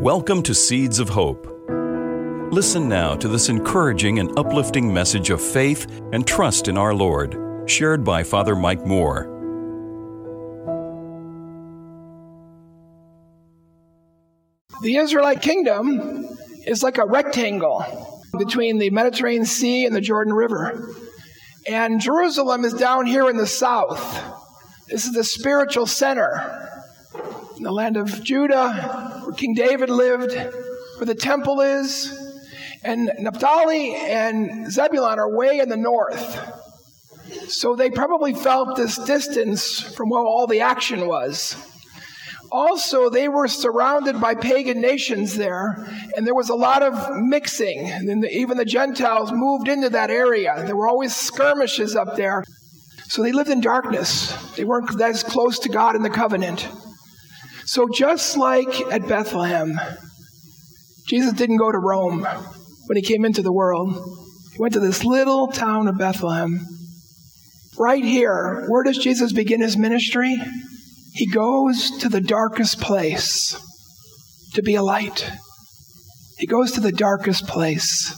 Welcome to Seeds of Hope. Listen now to this encouraging and uplifting message of faith and trust in our Lord, shared by Father Mike Moore. The Israelite kingdom is like a rectangle between the Mediterranean Sea and the Jordan River. And Jerusalem is down here in the south. This is the spiritual center in the land of Judah, where King David lived, where the temple is. And Naphtali and Zebulun are way in the north. So they probably felt this distance from where all the action was. Also, they were surrounded by pagan nations there, and there was a lot of mixing. And even the Gentiles moved into that area. There were always skirmishes up there. So they lived in darkness. They weren't as close to God in the covenant. So, just like at Bethlehem, Jesus didn't go to Rome when he came into the world. He went to this little town of Bethlehem. Right here, where does Jesus begin his ministry? He goes to the darkest place to be a light. He goes to the darkest place.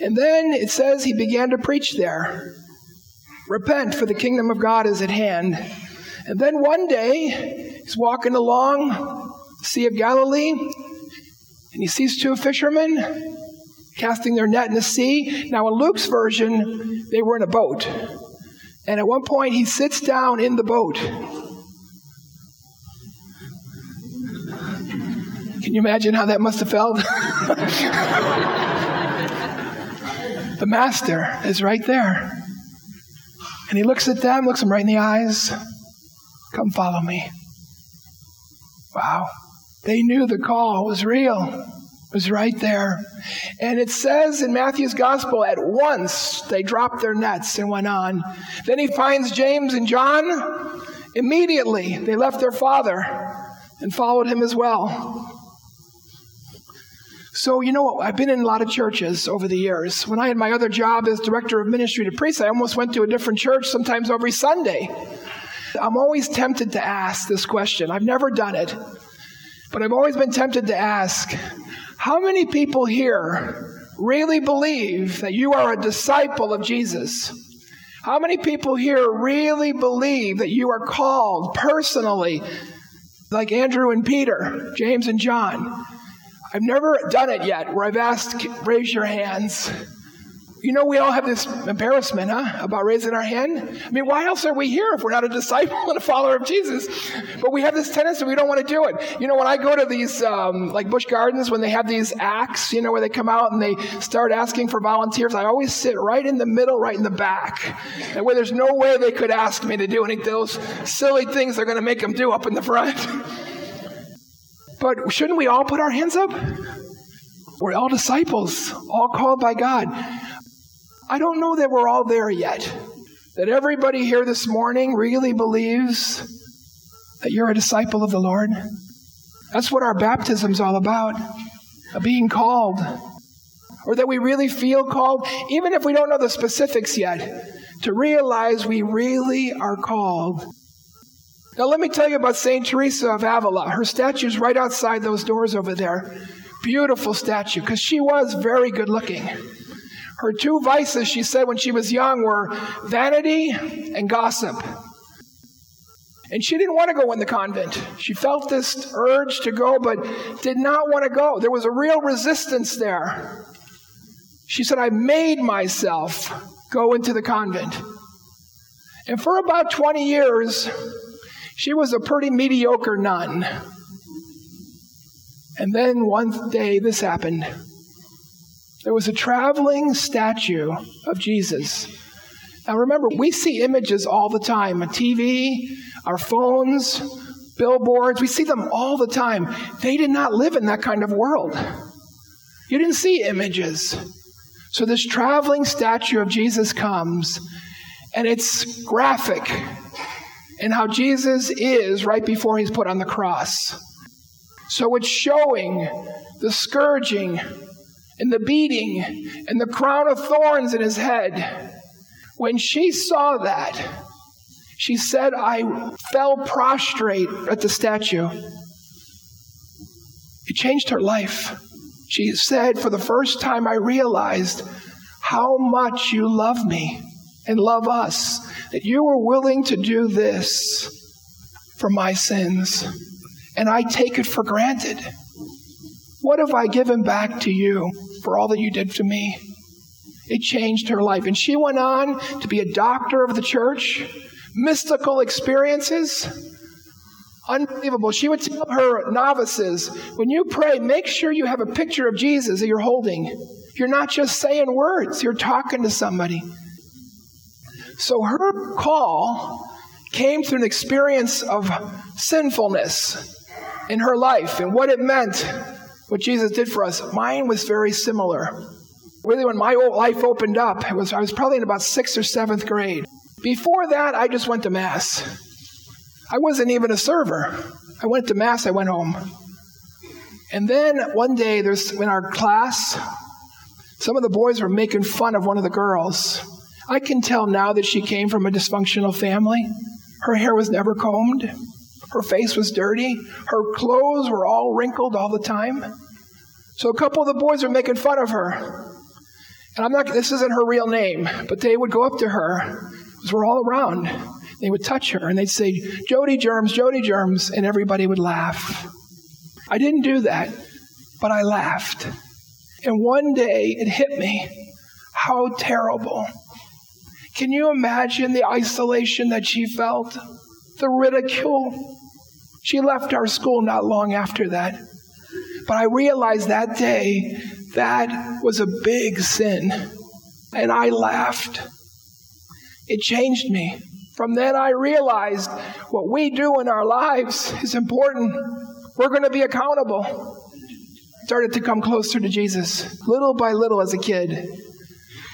And then it says he began to preach there. Repent, for the kingdom of God is at hand. And then one day, he's walking along the Sea of Galilee, and he sees two fishermen casting their net in the sea. Now, in Luke's version, they were in a boat. And at one point, he sits down in the boat. Can you imagine how that must have felt? the master is right there. And he looks at them, looks them right in the eyes. Come follow me. Wow. They knew the call was real. It was right there. And it says in Matthew's gospel, at once they dropped their nets and went on. Then he finds James and John. Immediately they left their father and followed him as well. So, you know, I've been in a lot of churches over the years. When I had my other job as director of ministry to priests, I almost went to a different church sometimes every Sunday. I'm always tempted to ask this question. I've never done it, but I've always been tempted to ask how many people here really believe that you are a disciple of Jesus? How many people here really believe that you are called personally, like Andrew and Peter, James and John? I've never done it yet where I've asked, raise your hands. You know, we all have this embarrassment, huh, about raising our hand. I mean, why else are we here if we're not a disciple and a follower of Jesus? But we have this tendency we don't want to do it. You know, when I go to these, um, like Busch Gardens, when they have these acts, you know, where they come out and they start asking for volunteers, I always sit right in the middle, right in the back, and where there's no way they could ask me to do any of those silly things they're going to make them do up in the front. but shouldn't we all put our hands up? We're all disciples, all called by God. I don't know that we're all there yet. That everybody here this morning really believes that you're a disciple of the Lord. That's what our baptism's all about being called. Or that we really feel called, even if we don't know the specifics yet, to realize we really are called. Now, let me tell you about St. Teresa of Avila. Her statue's right outside those doors over there. Beautiful statue, because she was very good looking. Her two vices, she said when she was young, were vanity and gossip. And she didn't want to go in the convent. She felt this urge to go, but did not want to go. There was a real resistance there. She said, I made myself go into the convent. And for about 20 years, she was a pretty mediocre nun. And then one day this happened. There was a traveling statue of Jesus. Now remember, we see images all the time on TV, our phones, billboards. We see them all the time. They did not live in that kind of world. You didn't see images. So this traveling statue of Jesus comes, and it's graphic in how Jesus is right before he's put on the cross. So it's showing the scourging and the beating and the crown of thorns in his head. When she saw that, she said, I fell prostrate at the statue. It changed her life. She said, For the first time, I realized how much you love me and love us, that you were willing to do this for my sins. And I take it for granted. What have I given back to you for all that you did for me? It changed her life. And she went on to be a doctor of the church, mystical experiences. Unbelievable. She would tell her novices, when you pray, make sure you have a picture of Jesus that you're holding. You're not just saying words, you're talking to somebody. So her call came through an experience of sinfulness in her life and what it meant, what Jesus did for us. Mine was very similar. Really, when my life opened up, it was, I was probably in about sixth or seventh grade. Before that, I just went to Mass. I wasn't even a server. I went to Mass, I went home. And then one day, there's in our class, some of the boys were making fun of one of the girls. I can tell now that she came from a dysfunctional family. Her hair was never combed. Her face was dirty. Her clothes were all wrinkled all the time. So a couple of the boys were making fun of her. And I'm not, this isn't her real name, but they would go up to her, because we're all around. They would touch her and they'd say, Jody Germs, Jody Germs, and everybody would laugh. I didn't do that, but I laughed. And one day it hit me how terrible. Can you imagine the isolation that she felt? The ridicule? She left our school not long after that. But I realized that day that was a big sin. And I laughed. It changed me. From then, I realized what we do in our lives is important. We're going to be accountable. Started to come closer to Jesus, little by little as a kid.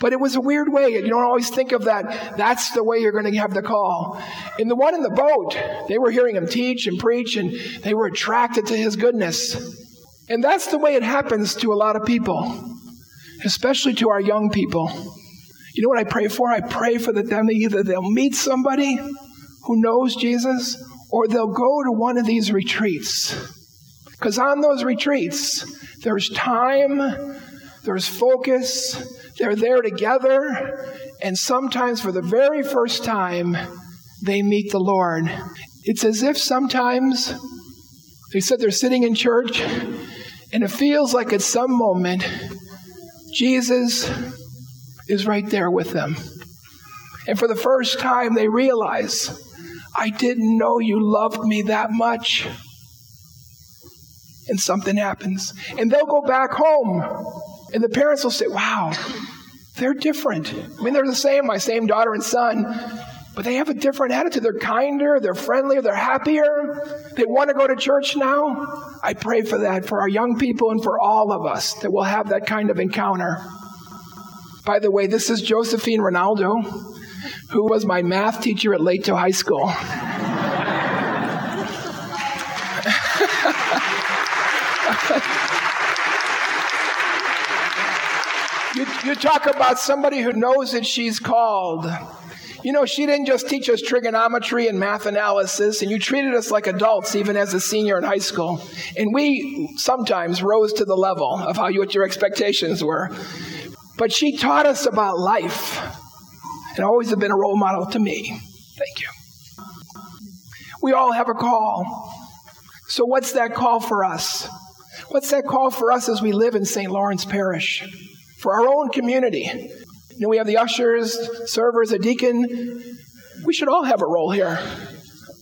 But it was a weird way. You don't always think of that. That's the way you're going to have the call. And the one in the boat, they were hearing him teach and preach, and they were attracted to his goodness. And that's the way it happens to a lot of people, especially to our young people. You know what I pray for? I pray for that them either they'll meet somebody who knows Jesus or they'll go to one of these retreats. Because on those retreats, there's time, there's focus, they're there together, and sometimes for the very first time, they meet the Lord. It's as if sometimes they said they're sitting in church, and it feels like at some moment, Jesus is right there with them. And for the first time, they realize, I didn't know you loved me that much. And something happens. And they'll go back home. And the parents will say, Wow, they're different. I mean, they're the same, my same daughter and son, but they have a different attitude. They're kinder, they're friendlier, they're happier. They want to go to church now. I pray for that for our young people and for all of us that we'll have that kind of encounter. By the way, this is Josephine Ronaldo, who was my math teacher at Leto High School. you talk about somebody who knows that she's called. You know, she didn't just teach us trigonometry and math analysis, and you treated us like adults even as a senior in high school. And we sometimes rose to the level of how you, what your expectations were. But she taught us about life and always have been a role model to me. Thank you. We all have a call. So, what's that call for us? What's that call for us as we live in St. Lawrence Parish? For our own community. You know, we have the ushers, servers, a deacon. We should all have a role here.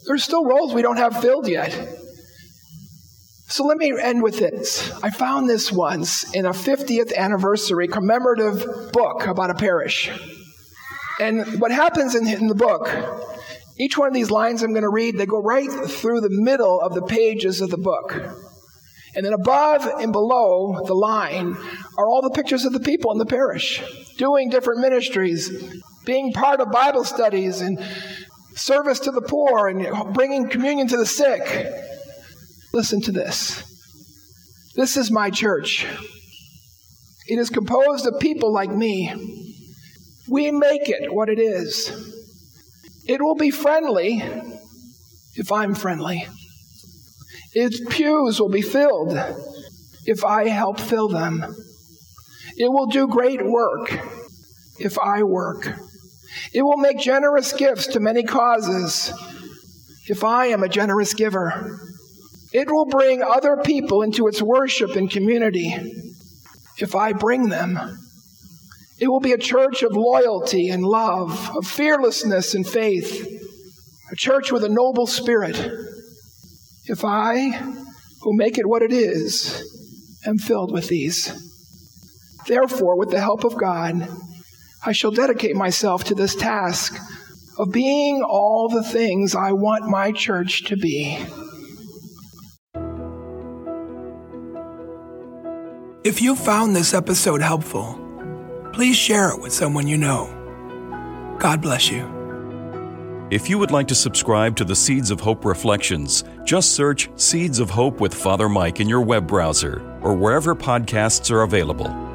There's still roles we don't have filled yet. So let me end with this. I found this once in a 50th anniversary commemorative book about a parish. And what happens in, in the book, each one of these lines I'm going to read, they go right through the middle of the pages of the book. And then above and below the line are all the pictures of the people in the parish doing different ministries, being part of Bible studies and service to the poor and bringing communion to the sick. Listen to this. This is my church. It is composed of people like me. We make it what it is. It will be friendly if I'm friendly. Its pews will be filled if I help fill them. It will do great work if I work. It will make generous gifts to many causes if I am a generous giver. It will bring other people into its worship and community if I bring them. It will be a church of loyalty and love, of fearlessness and faith, a church with a noble spirit. If I, who make it what it is, am filled with these. Therefore, with the help of God, I shall dedicate myself to this task of being all the things I want my church to be. If you found this episode helpful, please share it with someone you know. God bless you. If you would like to subscribe to the Seeds of Hope Reflections, just search Seeds of Hope with Father Mike in your web browser or wherever podcasts are available.